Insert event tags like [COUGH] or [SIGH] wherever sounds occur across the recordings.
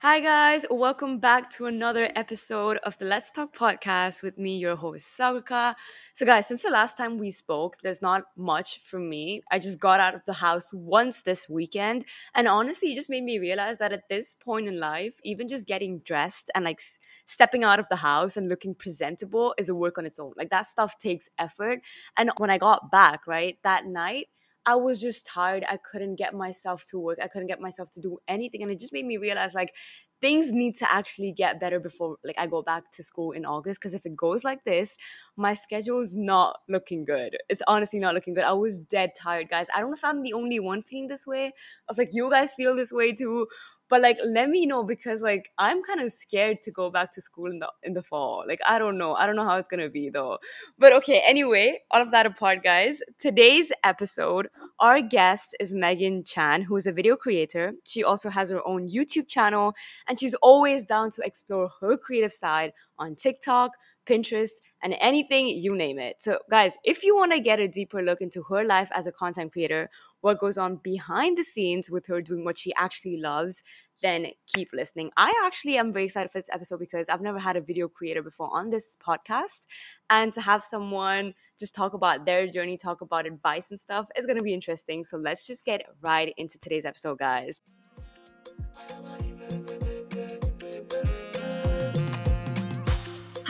Hi, guys. Welcome back to another episode of the Let's Talk podcast with me, your host, Sagrika. So, guys, since the last time we spoke, there's not much for me. I just got out of the house once this weekend. And honestly, it just made me realize that at this point in life, even just getting dressed and like stepping out of the house and looking presentable is a work on its own. Like, that stuff takes effort. And when I got back, right, that night, I was just tired. I couldn't get myself to work. I couldn't get myself to do anything. And it just made me realize like things need to actually get better before like I go back to school in August. Cause if it goes like this, my schedule's not looking good. It's honestly not looking good. I was dead tired, guys. I don't know if I'm the only one feeling this way. Of like you guys feel this way too. But like let me know because like I'm kind of scared to go back to school in the in the fall. Like I don't know. I don't know how it's gonna be though. But okay, anyway, all of that apart, guys. Today's episode our guest is Megan Chan, who is a video creator. She also has her own YouTube channel, and she's always down to explore her creative side on TikTok, Pinterest, and anything you name it. So, guys, if you want to get a deeper look into her life as a content creator, what goes on behind the scenes with her doing what she actually loves, then keep listening. I actually am very excited for this episode because I've never had a video creator before on this podcast. And to have someone just talk about their journey, talk about advice and stuff, is going to be interesting. So let's just get right into today's episode, guys.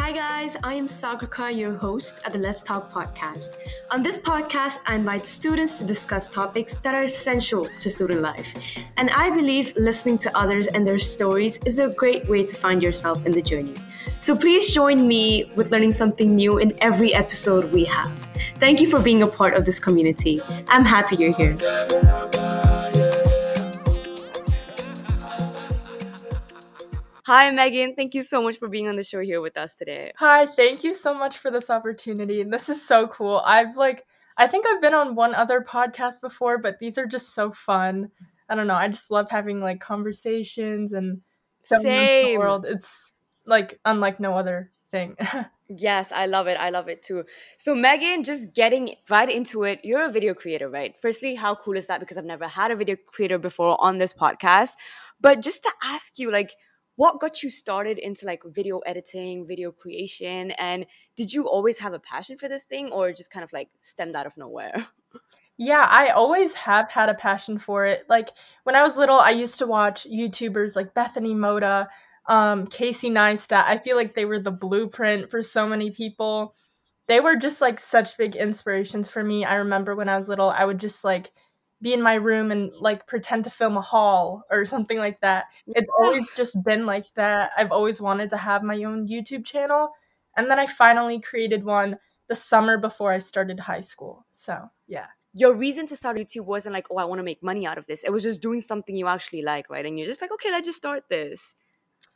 Hi, guys. I am Sagrika, your host at the Let's Talk podcast. On this podcast, I invite students to discuss topics that are essential to student life. And I believe listening to others and their stories is a great way to find yourself in the journey. So please join me with learning something new in every episode we have. Thank you for being a part of this community. I'm happy you're here. Hi, Megan. Thank you so much for being on the show here with us today. Hi, thank you so much for this opportunity. This is so cool. I've like I think I've been on one other podcast before, but these are just so fun. I don't know. I just love having like conversations and Same. world. It's like unlike no other thing. [LAUGHS] Yes, I love it. I love it too. So, Megan, just getting right into it, you're a video creator, right? Firstly, how cool is that? Because I've never had a video creator before on this podcast. But just to ask you, like, what got you started into like video editing, video creation? And did you always have a passion for this thing or just kind of like stemmed out of nowhere? [LAUGHS] yeah, I always have had a passion for it. Like when I was little, I used to watch YouTubers like Bethany Mota, um, Casey Neistat. I feel like they were the blueprint for so many people. They were just like such big inspirations for me. I remember when I was little, I would just like be in my room and like pretend to film a haul or something like that. It's always just been like that. I've always wanted to have my own YouTube channel. And then I finally created one the summer before I started high school. So, yeah. Your reason to start YouTube wasn't like, oh, I want to make money out of this. It was just doing something you actually like, right? And you're just like, okay, let's just start this.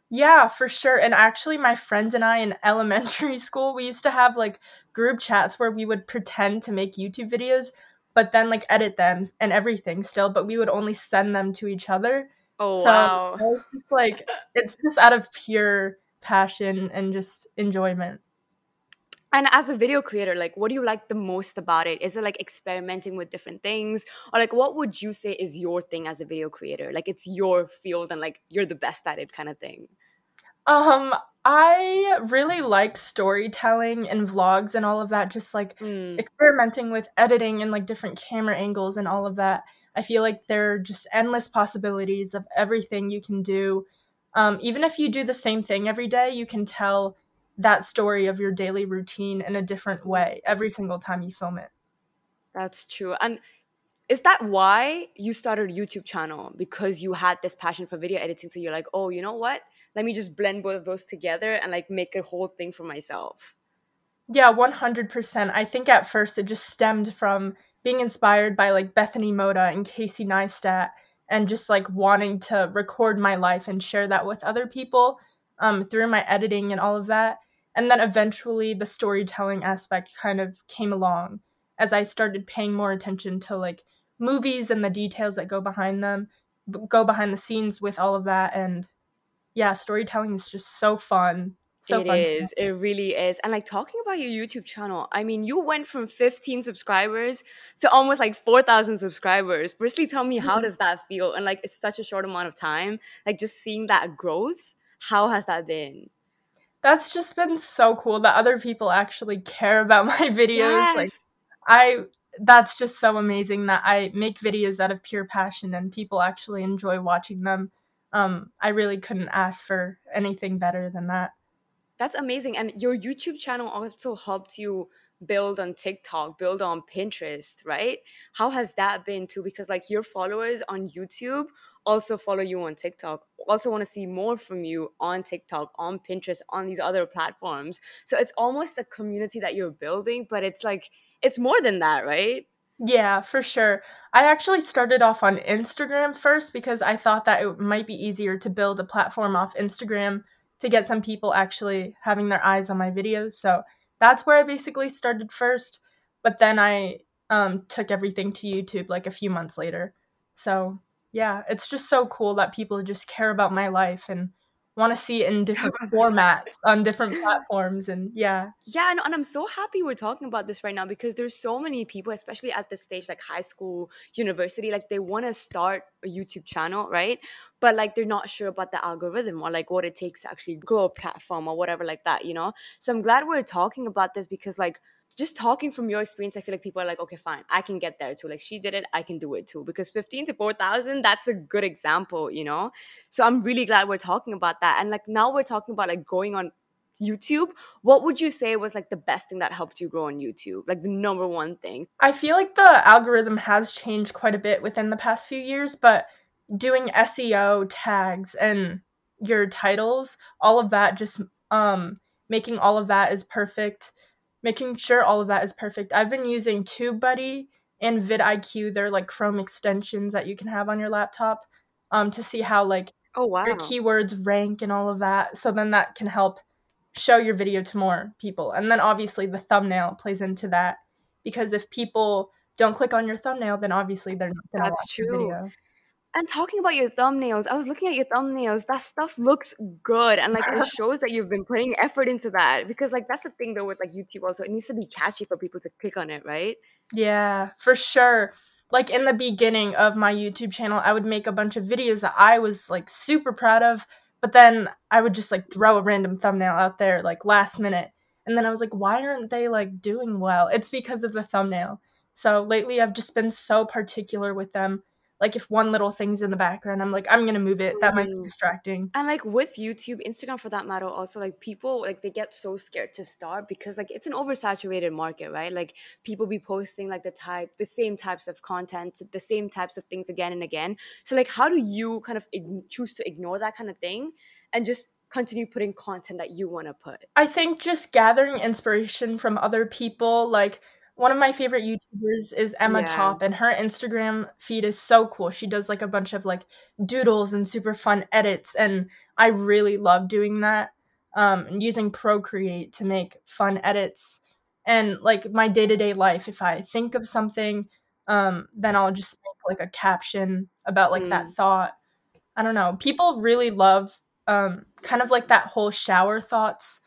Yeah, for sure. And actually, my friends and I in [LAUGHS] elementary school, we used to have like group chats where we would pretend to make YouTube videos, but then like edit them and everything still, but we would only send them to each other. Oh, so wow. it's just like [LAUGHS] it's just out of pure passion and just enjoyment. And as a video creator, like what do you like the most about it? Is it like experimenting with different things? Or like what would you say is your thing as a video creator? Like it's your field and like you're the best at it kind of thing. Um, I really like storytelling and vlogs and all of that, just like Mm, experimenting with editing and like different camera angles and all of that. I feel like there are just endless possibilities of everything you can do. Um, even if you do the same thing every day, you can tell that story of your daily routine in a different way every single time you film it. that's true. And is that why you started a YouTube channel? Because you had this passion for video editing. So you're like, oh, you know what? Let me just blend both of those together and like make a whole thing for myself. Yeah, 100%. I think at first it just stemmed from being inspired by like Bethany Mota and Casey Neistat and just like wanting to record my life and share that with other people um, through my editing and all of that. And then eventually the storytelling aspect kind of came along as I started paying more attention to like movies and the details that go behind them, go behind the scenes with all of that. And yeah, storytelling is just so fun. So it fun. is. It really is. And like talking about your YouTube channel, I mean, you went from 15 subscribers to almost like 4,000 subscribers. Firstly, tell me how mm-hmm. does that feel? And like it's such a short amount of time. Like just seeing that growth, how has that been? That's just been so cool that other people actually care about [LAUGHS] my videos. Yes. Like I that's just so amazing that I make videos out of pure passion and people actually enjoy watching them. Um, I really couldn't ask for anything better than that. That's amazing. And your YouTube channel also helped you build on TikTok, build on Pinterest, right? How has that been too? Because like your followers on YouTube also follow you on TikTok, also want to see more from you on TikTok, on Pinterest, on these other platforms. So it's almost a community that you're building, but it's like it's more than that, right? Yeah, for sure. I actually started off on Instagram first because I thought that it might be easier to build a platform off Instagram to get some people actually having their eyes on my videos. So that's where I basically started first. But then I um, took everything to YouTube like a few months later. So yeah, it's just so cool that people just care about my life and want to see it in different [LAUGHS] formats on different platforms and yeah. Yeah and, and i'm so happy we're talking about this right now because there's so many people especially at this stage like high school university like they want to start a youtube channel right? But like they're not sure about the algorithm or like what it takes to actually grow a platform or whatever like that you know? So i'm glad we're talking about this because like just talking from your experience, I feel like people are like, okay, fine, I can get there too. Like she did it, I can do it too. Because 15 to 4,000, that's a good example, you know? So I'm really glad we're talking about that. And like now we're talking about like going on YouTube. What would you say was like the best thing that helped you grow on YouTube? Like the number one thing? I feel like the algorithm has changed quite a bit within the past few years, but doing SEO tags and your titles, all of that just um making all of that is perfect making sure all of that is perfect. I've been using TubeBuddy and vidIQ. They're like Chrome extensions that you can have on your laptop um, to see how like oh wow your keywords rank and all of that. So then that can help show your video to more people. And then obviously the thumbnail plays into that because if people don't click on your thumbnail, then obviously they're not going to watch true. And talking about your thumbnails, I was looking at your thumbnails. That stuff looks good, and like it [LAUGHS] shows that you've been putting effort into that. Because like that's the thing though with like YouTube also, it needs to be catchy for people to click on it, right? Yeah, for sure. Like in the beginning of my YouTube channel, I would make a bunch of videos that I was like super proud of, but then I would just like throw a random thumbnail out there like last minute. And then I was like, why aren't they like doing well? It's because of the thumbnail. So lately I've just been so particular with them like if one little thing's in the background i'm like i'm gonna move it. That might be distracting. And like with youtube instagram for that matter also like people like they get so scared to start because like it's an oversaturated market right? Like people be posting like the type the same types of content the same types of things again and again. So like how do you kind of ig- choose to ignore that kind of thing and just continue putting content that you want to put? I think just gathering inspiration from other people like one of my favorite YouTubers is Emma yeah. Top, and her Instagram feed is so cool. She does like a bunch of like doodles and super fun edits, and I really love doing that. Um, and using Procreate to make fun edits, and like my day to day life. If I think of something, um, then I'll just make like a caption about like mm. that thought. I don't know. People really love um, kind of like that whole shower thoughts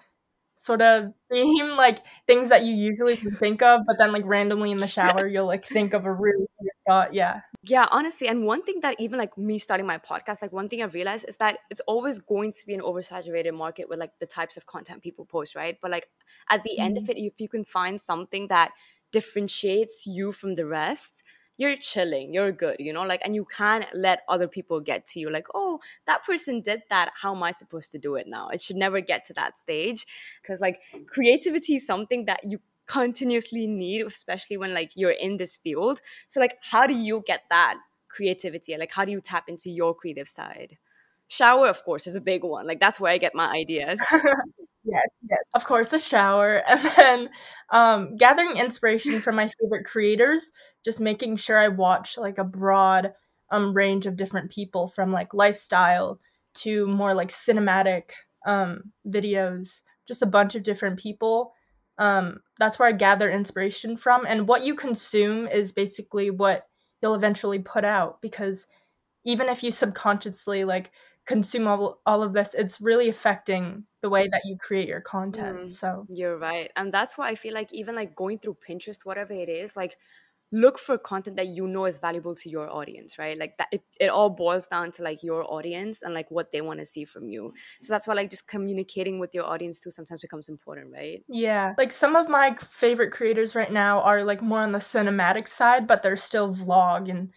sort of theme, like things that you usually can think of, but then like randomly in the shower, you'll like think of a really thought. Yeah. Yeah, honestly. And one thing that even like me starting my podcast, like one thing I've realized is that it's always going to be an oversaturated market with like the types of content people post, right? But like at the mm-hmm. end of mm-hmm. it, if you can find something that differentiates you from the rest, you're chilling you're good you know like and you can't let other people get to you like oh that person did that how am i supposed to do it now? It should never get to that stage because like creativity is something that you continuously need especially when like you're in this field. So like how do you get that creativity? Like how do you tap into your creative side? Shower of course is a big one like that's where i get my ideas [LAUGHS] yes yes. Of course a shower [LAUGHS] and then um gathering inspiration from my favorite creators just making sure i watch like a broad um range of different people from like lifestyle to more like cinematic um videos just a bunch of different people. Um that's where i gather inspiration from and what you consume is basically what you'll eventually put out because even if you subconsciously like consume all, all of this it's really affecting the way that you create your content Mm. so You're right. And that's why I feel like even like going through Pinterest, whatever it is, like look for content that you know is valuable to your audience, right? Like that it, it all boils down to like your audience and like what they want to see from you. So that's why like just communicating with your audience too sometimes becomes important, right? yeah like some of my favorite creators right now are like more on the cinematic side but they're still vlog and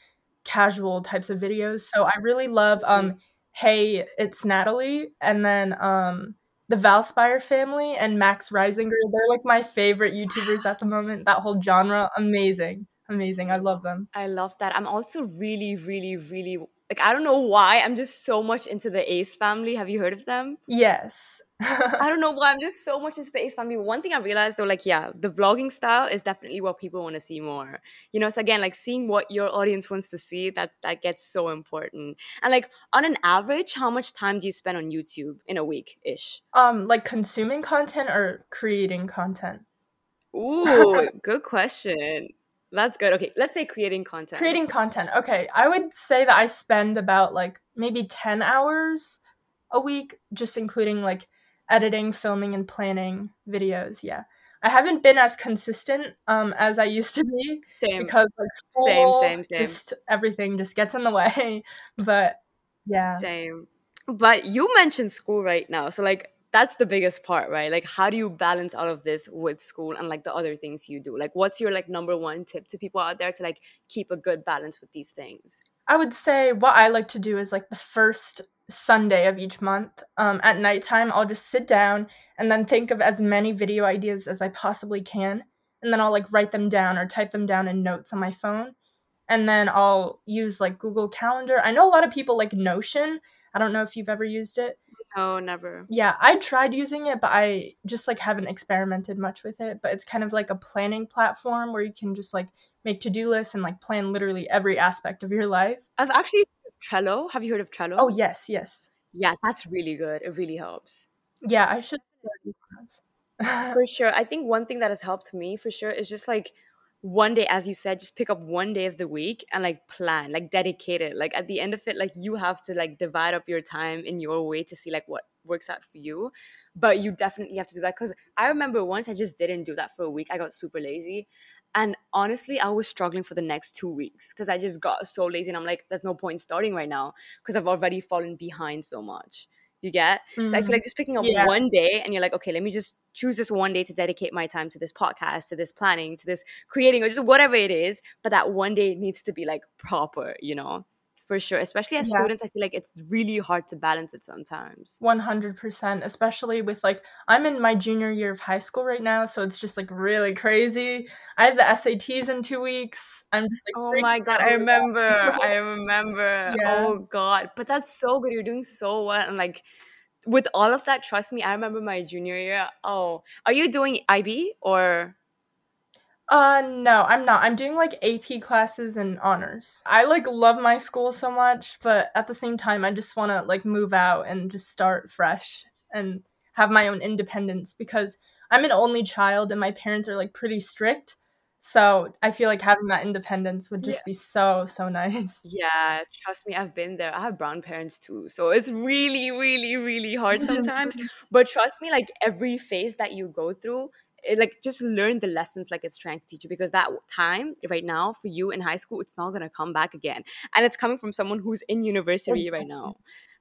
casual types of videos so i really love um hey it's natalie and then um the valspire family and max reisinger they're like my favorite youtubers at the moment. That whole genre amazing amazing. I love them. I love that. I'm also really, really, really like I don't know why. I'm just so much into the Ace family. Have you heard of them? yes [LAUGHS] I don't know why I'm just so much into the Ace family. One thing I realized though, like, yeah, the vlogging style is definitely what people want to see more. You know, so again, like seeing what your audience wants to see, that that gets so important. And like on an average, how much time do you spend on YouTube in a week ish? um like consuming content or creating content Ooh, good question. That's good. Okay, let's say creating content. creating content okay i would say that i spend about like maybe 10 hours a week just including like editing filming and planning videos yeah i haven't been as consistent um as i used to be same. because like Same, school, same, same. just everything just gets in the way [LAUGHS] but yeah Same. But you mentioned school right now. So like that's the biggest part, right? Like how do you balance all of this with school and like the other things you do? Like what's your like number one tip to people out there to like keep a good balance with these things? I would say what I like to do is like the first Sunday of each month. Um, at nighttime, I'll just sit down and then think of as many video ideas as I possibly can. And then I'll like write them down or type them down in notes on my phone. And then I'll use like Google Calendar. I know a lot of people like Notion. I don't know if you've ever used it. No, never. Yeah, I tried using it, but I just like haven't experimented much with it. But it's kind of like a planning platform where you can just like make to-do lists and like plan literally every aspect of your life. I've actually Trello. Have you heard of Trello? Oh yes, yes. yeah, that's really good. It really helps. Yeah, I should. For sure. I think one thing that has helped me for sure is just like one day, as you said, just pick up one day of the week and like plan, like dedicate it. Like at the end of it, like you have to like divide up your time in your way to see like what works out for you. But you definitely have to do that because I remember once I just didn't do that for a week. I got super lazy. And honestly, I was struggling for the next two weeks because I just got so lazy. And I'm like, there's no point starting right now because I've already fallen behind so much. You get? So I feel mm-hmm. like just picking up Yeah. one day and you're like, okay, let me just choose this one day to dedicate my time to this podcast, to this planning, to this creating, or just whatever it is. But that one day needs to be like proper, you know, for sure. Especially as Yeah. students, I feel like it's really hard to balance it sometimes. 100%, especially with like, I'm in my junior year of high school right now, so it's just like really crazy. I have the SATs in two weeks. I'm just like, Oh my god, I remember. I remember. [LAUGHS] Yeah. Oh god. But that's so good. You're doing so well. And like with all of that, trust me, I remember my junior year. Oh, are you doing IB or Uh, no, I'm not. I'm doing like AP classes and honors. I like love my school so much, but at the same time, I just want to like move out and just start fresh and have my own independence because I'm an only child and my parents are like pretty strict. So I feel like having that independence would just be so, so nice. [LAUGHS] Yeah, trust me, I've been there. I have brown parents too. So it's really, really, really hard sometimes. [LAUGHS] but trust me, like every phase that you go through, like just learn the lessons like it's trying to teach you because that time right now for you in high school, it's not going to come back again. And it's coming from someone who's in university right now.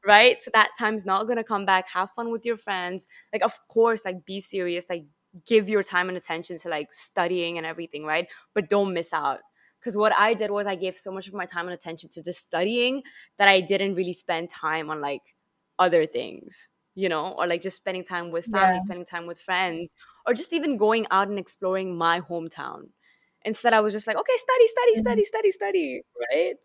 Right? So that time's not going to come back. Have fun with your friends. Like, of course, like be serious. Like, give your time and attention to like studying and everything, right? But don't miss out because what I did was I gave so much of my time and attention to just studying that I didn't really spend time on like other things, you know, or like just spending time with family, Yeah. spending time with friends, or just even going out and exploring my hometown. Instead, I was just like, okay, study, study, study, study, study, right?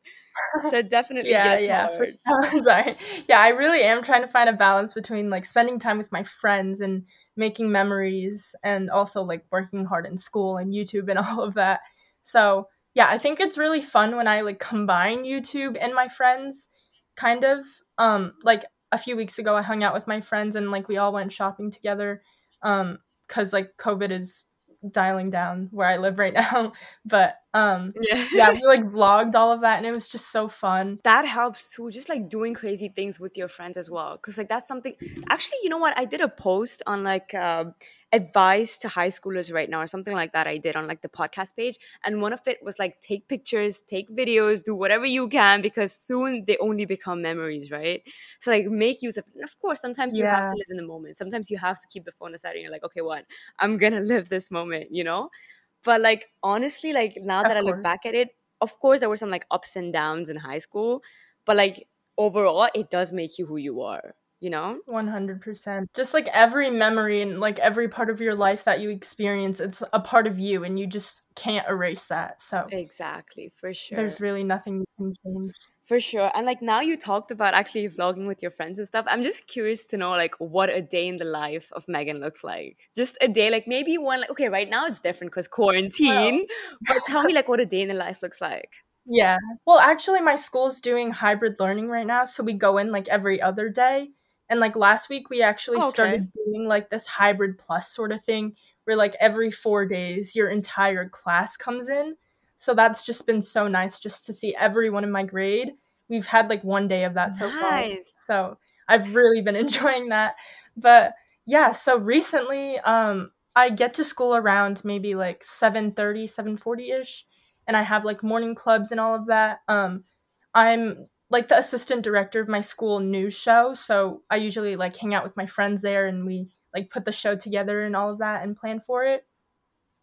So it definitely [LAUGHS] yeah, yeah. For, [LAUGHS] sorry. Yeah, I really am trying to find a balance between like spending time with my friends and making memories and also like working hard in school and YouTube and [LAUGHS] all of that. So, yeah, I think it's really fun when I like combine YouTube and my friends kind of um like a few weeks ago I hung out with my friends and like we all went shopping together um cuz like COVID is dialing down where I live right [LAUGHS] now, but Um, Yeah. yeah, we like vlogged all of that, and it was just so fun. that helps too just like doing crazy things with your friends as well because like that's something actually you know what i did a post on like um advice to high schoolers right now or something like that i did on like the podcast page and one of it was like take pictures take videos do whatever you can because soon they only become memories right? So like make use of it and of course sometimes you have to live in the moment. Sometimes you have to keep the phone aside and you're like okay what? I'm gonna [LAUGHS] live this moment you know? But like honestly like now Of that i look back at it of course there were some like ups and downs in high school but like overall it does make you who you are you know 100%. Just like every memory and like every part of your life that you experience, it's a part of you and you just can't erase that. So exactly for sure there's really nothing you can change. for sure and like now you talked about actually vlogging with your friends and stuff i'm just curious to know like what a day in the life of megan looks like just a day like maybe one like okay right now it's different because quarantine [LAUGHS] but tell me like what a day in the life looks like Yeah. Well, actually, my school's doing hybrid learning right now. So we go in like every other day. And like last week, we actually Oh, okay. started doing like this hybrid plus sort of thing where like every four days, your entire class comes in. So that's just been so nice just to see everyone in my grade. We've had like one day of that so far. So I've really been [LAUGHS] enjoying that. But yeah, so recently um I get to school around maybe like 7:30, 7:40ish and I have like morning clubs and all of that. Um I'm like the assistant director of my school news show, so I usually like hang out with my friends there and we like put the show together and all of that and plan for it.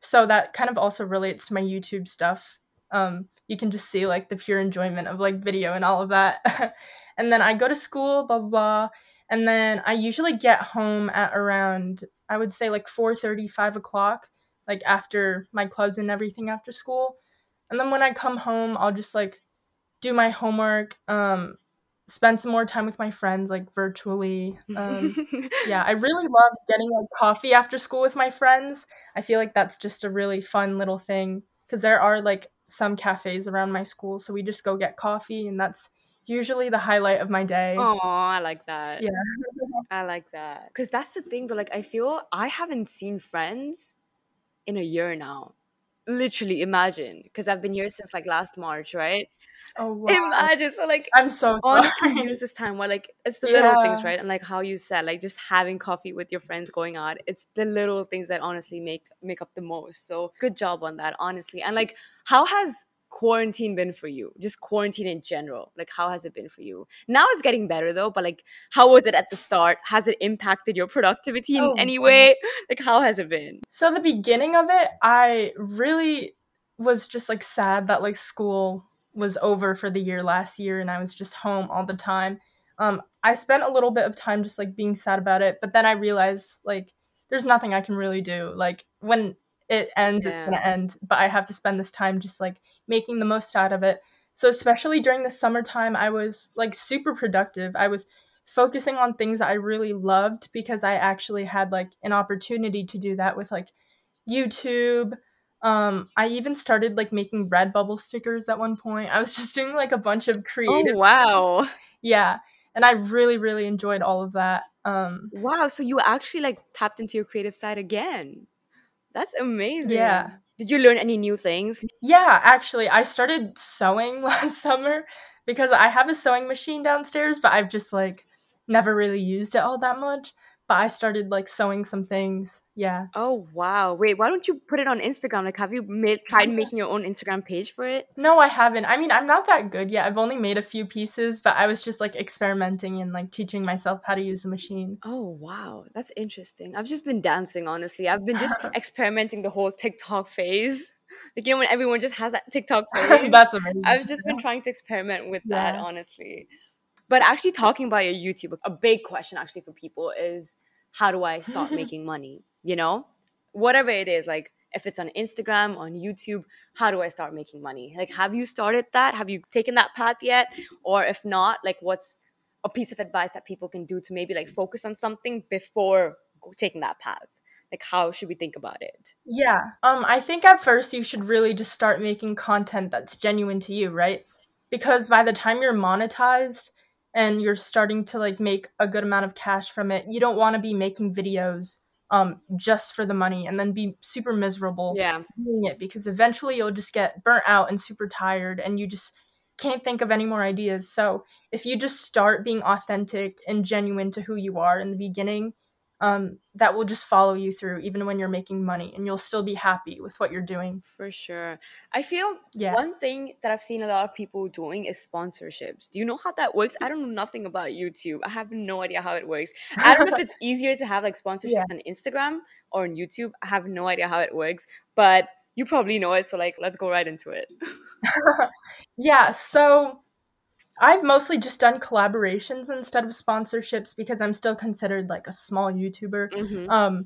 So that kind of also relates to my YouTube stuff. Um you can just see like the pure enjoyment of like video and all of that. [LAUGHS] and then I go to school, blah blah, and then I usually get home at around I would say like 4:30, 5 o'clock, like after my clubs and everything after school. And then when I come home, I'll just like do my homework, um, spend some more time with my friends, like virtually. Um, [LAUGHS] yeah, I really love getting like coffee after school with my friends. I feel like that's just a really fun little thing because there are like some cafes around my school, so we just go get coffee, and that's usually the highlight of my day. Oh, I like that. Yeah. [LAUGHS] I like that. Because that's the thing, though. Like, I feel I haven't seen friends in a year now. Literally, imagine. Because I've been here since like last March, right? Oh wow. Imagine. So, like, I'm so honestly [LAUGHS] sorry. use this time where like it's the little things right? And like how you said like just having coffee with your friends going out it's the little things that honestly make make up the most. So good job on that honestly. And like how has quarantine been for you? Just quarantine in general like how has it been for you? Now it's getting better though but like how was it at the start? Has it impacted your productivity in Oh, any way? Like how has it been? So the beginning of it, I really was just like sad that like school was over for the year last year and I was just home all the time. Um I spent a little bit of time just like being sad about it, but then I realized like there's nothing I can really do. Like when it ends, it's going to end, but I have to spend this time just like making the most out of it. So especially during the summertime, I was like super productive. I was focusing on things I really loved because I actually had like an opportunity to do that with like YouTube. Um, I even started like making Redbubble stickers at one point. I was [LAUGHS] just doing like a bunch of creative. oh creative, wow yeah, and I really really enjoyed all of that. Um, wow so you actually like tapped into your creative side again that's amazing Yeah. did you learn any new things yeah, actually, I started sewing [LAUGHS] last summer because I have a sewing machine downstairs, but I've just like never really used it all that much. But I started like sewing some things. Yeah. Oh wow! Wait, why don't you put it on Instagram? Like, have you made tried making your own Instagram page for it? No, I haven't. I mean, I'm not that good yet. I've only made a few pieces, but I was just like experimenting and like teaching myself how to use the machine. Oh wow, that's interesting. I've just been dancing, honestly. I've been just [LAUGHS] experimenting the whole TikTok phase. Like you know when everyone just has that TikTok [LAUGHS] phase. That's amazing. I've just been [LAUGHS] trying to experiment with that, Yeah. honestly. But actually, talking about your YouTube, a big question actually for people is how do I start [LAUGHS] making money? You know, whatever it is, like if it's on Instagram, on YouTube, how do I start making money? Like, have you started that? Have you taken that path yet? Or if not, like, what's a piece of advice that people can do to maybe like focus on something before taking that path? Like, how should we think about it? Yeah. Um I think at first you should really just start making content that's genuine to you, right? Because by the time you're monetized and you're starting to like make a good amount of cash from it, you don't want to be making videos um, just for the money and then be super miserable Yeah. doing it because eventually you'll just get burnt out and super tired and you just can't think of any more ideas. So if you just start being authentic and genuine to who you are in the beginning, um, that will just follow you through even when you're making money and you'll still be happy with what you're doing. For sure. I feel Yeah. one thing that I've seen a lot of people doing is sponsorships. Do you know how that works? I don't know nothing about YouTube. I have no idea how it works. I don't know if it's [LAUGHS] easier to have like sponsorships Yeah. on Instagram or on YouTube. I have no idea how it works, but you probably know it. So, like, let's go right into it. [LAUGHS] yeah, so I've mostly just done collaborations instead of sponsorships because I'm still considered like a small YouTuber. hmm Um,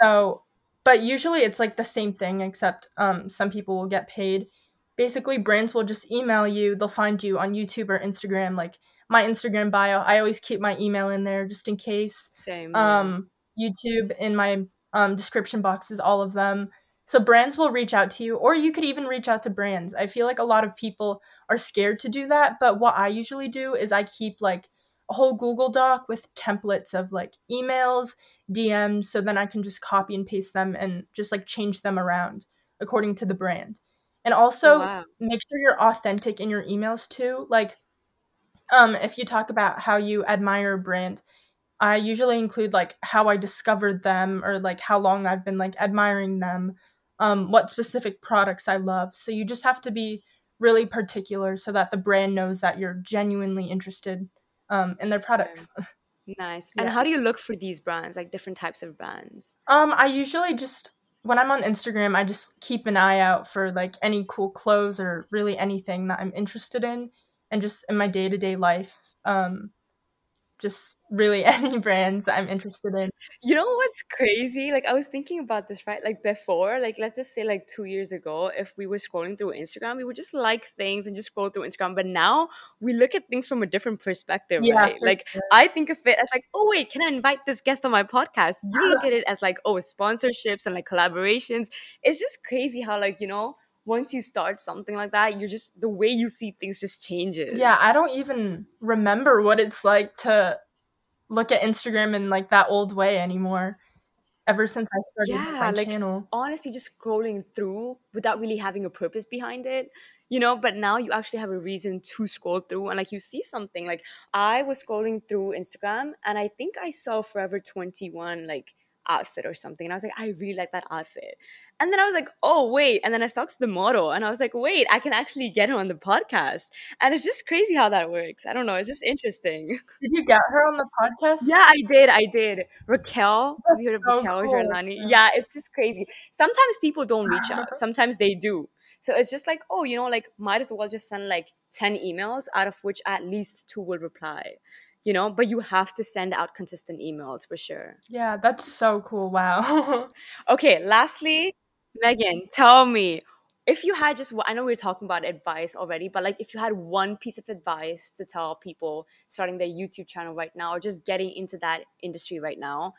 so, but usually it's like the same thing, except um, some people will get paid. Basically, brands will just email you. They'll find you on YouTube or Instagram. Like my Instagram bio, I always keep my email in there just in case. Same. yeah. Um, YouTube in my um, description boxes, all of them. So brands will reach out to you, or you could even reach out to brands. I feel like a lot of people are scared to do that, but what I usually do is I keep like a whole Google Doc with templates of like emails, DMs, so then I can just copy and paste them and just like change them around according to the brand. And also wow. make sure you're authentic in your emails too. Like um if you talk about how you admire a brand, I usually include like how I discovered them or like how long I've been like admiring them, um, what specific products I love. So you just have to be really particular so that the brand knows that you're genuinely interested um, in their products. [LAUGHS] Nice. And Yeah. how do you look for these brands, like different types of brands? Um, I usually just when I'm on Instagram, I just keep an eye out for like any cool clothes or really anything that I'm interested in, and just in my day to day life, um, just really [LAUGHS] any brands I'm interested in. You know what's crazy? Like I was thinking about this, right? Like before, like let's just say like two years ago, if we were scrolling through Instagram, we would just like things and just scroll through Instagram. But now we look at things from a different perspective, Yeah, right? Like sure. I think of it as like, oh wait, can I invite this guest on my podcast? You look at it as like, oh, sponsorships and like collaborations. It's just crazy how like, you know, once you start something like that, you're just the way you see things just changes. Yeah, I don't even remember what it's like to look at Instagram in like that old way anymore. Ever since I started Yeah, my like channel. honestly just scrolling through without really having a purpose behind it you know but now you actually have a reason to scroll through and like you see something like i was scrolling through instagram and i think i saw forever 21 like outfit or something and i was like i really like that outfit and then i was like oh wait and then i talked to the model and i was like wait i can actually get her on the podcast and it's just crazy how that works i don't know it's just interesting [LAUGHS] Did you get her on the podcast? yeah, I did. I did. Raquel, have you heard of so Raquel cool. Yeah, it's just crazy. Sometimes people don't reach out. [LAUGHS] Sometimes they do. So it's just like, oh, you know, like might as well just send like 10 emails out of which at least two will reply. You know, but you have to send out consistent emails for sure. Yeah, that's so cool. Wow. [LAUGHS] Okay, lastly, Megan, tell me if you had just I know we were talking about advice already, but like if you had one piece of advice to tell people starting their YouTube channel right now or just getting into that industry right now,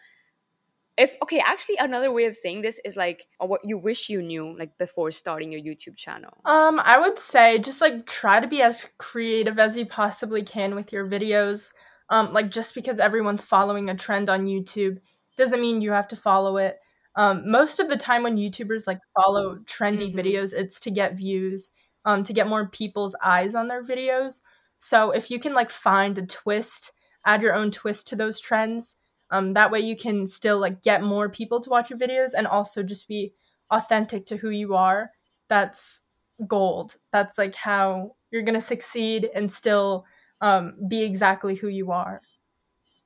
if, okay, actually, another way of saying this is like what you wish you knew like before starting your YouTube channel. um, I would say just like try to be as creative as you possibly can with your videos. Um, like just because everyone's following a trend on YouTube doesn't mean you have to follow it. Um, most of the time when YouTubers like follow trendy Mhm. videos, it's to get views, um, to get more people's eyes on their videos. So if you can like find a twist, add your own twist to those trends, um, that way you can still like get more people to watch your videos and also just be authentic to who you are. That's gold. That's like how you're gonna succeed and still um, be exactly who you are.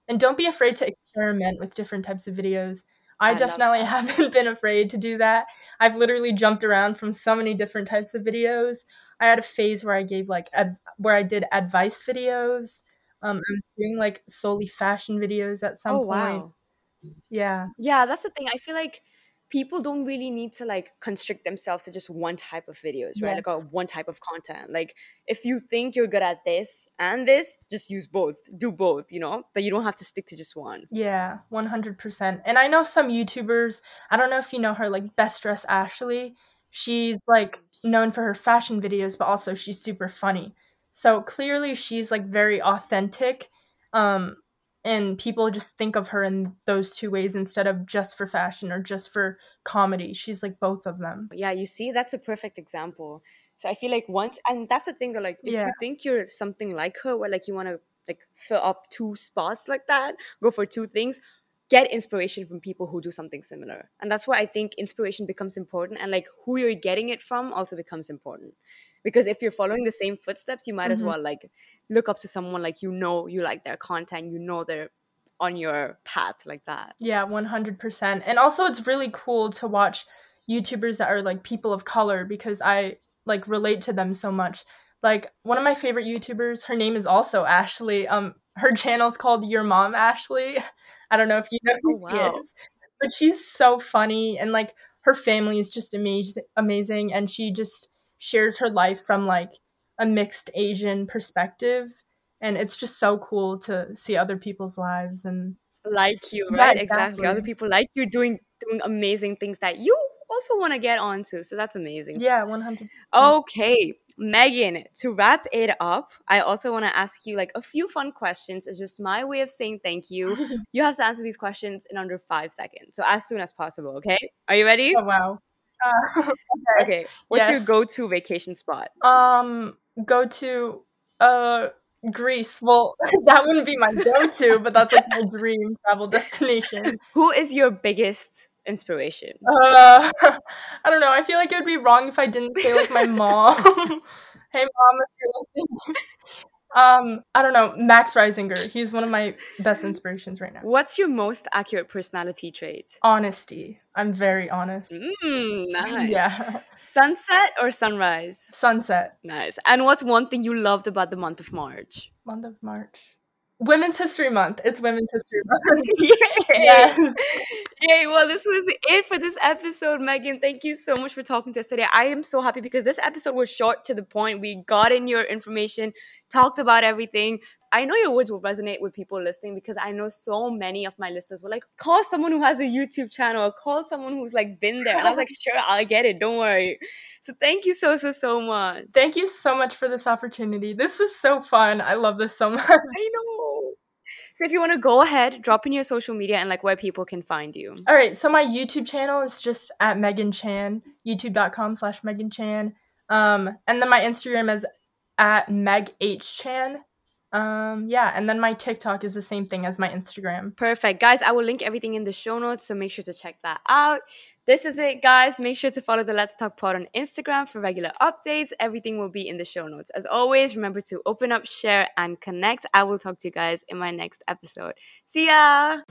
And don't be afraid to experiment with different types of videos. I, I definitely haven't [LAUGHS] been afraid to do that. I've literally jumped around from so many different types of videos. I had a phase where I gave like ad- where I did advice videos. Um, I was doing like solely fashion videos at some Oh, point. wow. Yeah, Yeah, that's the thing. I feel like people don't really need to like constrict themselves to just one type of videos, right? Like Yes. one type of content. Like if you think you're good at this and this, just use both. Do both, you know? But you don't have to stick to just one. yeah, one hundred percent. And I know some YouTubers. I don't know if you know her, like Best Dress Ashley. She's like known for her fashion videos, but also she's super funny. So clearly, she's like very authentic. Um, and people just think of her in those two ways instead of just for fashion or just for comedy. She's like both of them. Yeah, you see, that's a perfect example. So I feel like once, and that's the thing though, like if Yeah. you think you're something like her, where like you want to like fill up two spots like that, go for two things, get inspiration from people who do something similar. And that's why I think inspiration becomes important, and like who you're getting it from also becomes important. Because if you're following the same footsteps, you might as Mhm. well like look up to someone like you know you like their content, you know they're on your path like that. Yeah, 100%. And also it's really cool to watch YouTubers that are like people of color because I like relate to them so much. Like one of my favorite YouTubers, her name is also Ashley. Um her channel's called Your Mom Ashley. [LAUGHS] I don't know if you know who Oh, she wow. is. But she's so funny and like her family is just amazing amazing and she just shares her life from like a mixed Asian perspective and it's just so cool to see other people's lives and like you, Yeah, right? exactly. Other people like you doing doing amazing things that you also want to get onto. So that's amazing. yeah, 100 Okay, Megan, to wrap it up, I also want to ask you like a few fun questions. It's just my way of saying thank you. [LAUGHS] You have to answer these questions in under five seconds. So as soon as possible, okay? Are you ready? Oh wow. [LAUGHS] Uh, Okay. What's your go-to vacation spot? um, go to uh Greece. Well, [LAUGHS] that wouldn't be my go-to, but that's like my dream travel destination. [LAUGHS] Who is your biggest inspiration? Uh, I don't know. I feel like it would be wrong if I didn't say like my mom. hey mom, if you're listening. Um, I don't know. Max Reisinger. He's one of my best [LAUGHS] inspirations right now. What's your most accurate personality trait? Honesty. I'm very honest. Mm, nice. Yeah. Sunset or sunrise? Sunset. Nice. And what's one thing you loved about the month of March? Month of March. Women's History Month. It's Women's History Month. [LAUGHS] Yay! [LAUGHS] yes. Yay! Well, this was it for this episode, Megan. Thank you so much for talking to us today. I am so happy because this episode was short to the point. We got in your information, talked about everything. I know your words will resonate with people listening because I know so many of my listeners were like, call someone who has a YouTube channel, or call someone who's like been there. And I was like, [LAUGHS] sure, I'll get it. Don't worry. So thank you so, so, so much. Thank you so much for this opportunity. This was so fun. I love this so [LAUGHS] much. I know. So if you want to go ahead, drop in your social media and like where people can find you. All right, so my YouTube channel is just at Megan Chan, youtube.com slash Megan Chan. Um, and then my Instagram is at Meg H Chan. Um, yeah, and then my TikTok is the same thing as my Instagram. Perfect. Guys, I will link everything in the show notes, so make sure to check that out. This is it, guys. Make sure to follow the Let's Talk Pod on Instagram for regular updates. Everything will be in the show notes. As always, remember to open up, share, and connect. I will talk to you guys in my next episode. See ya!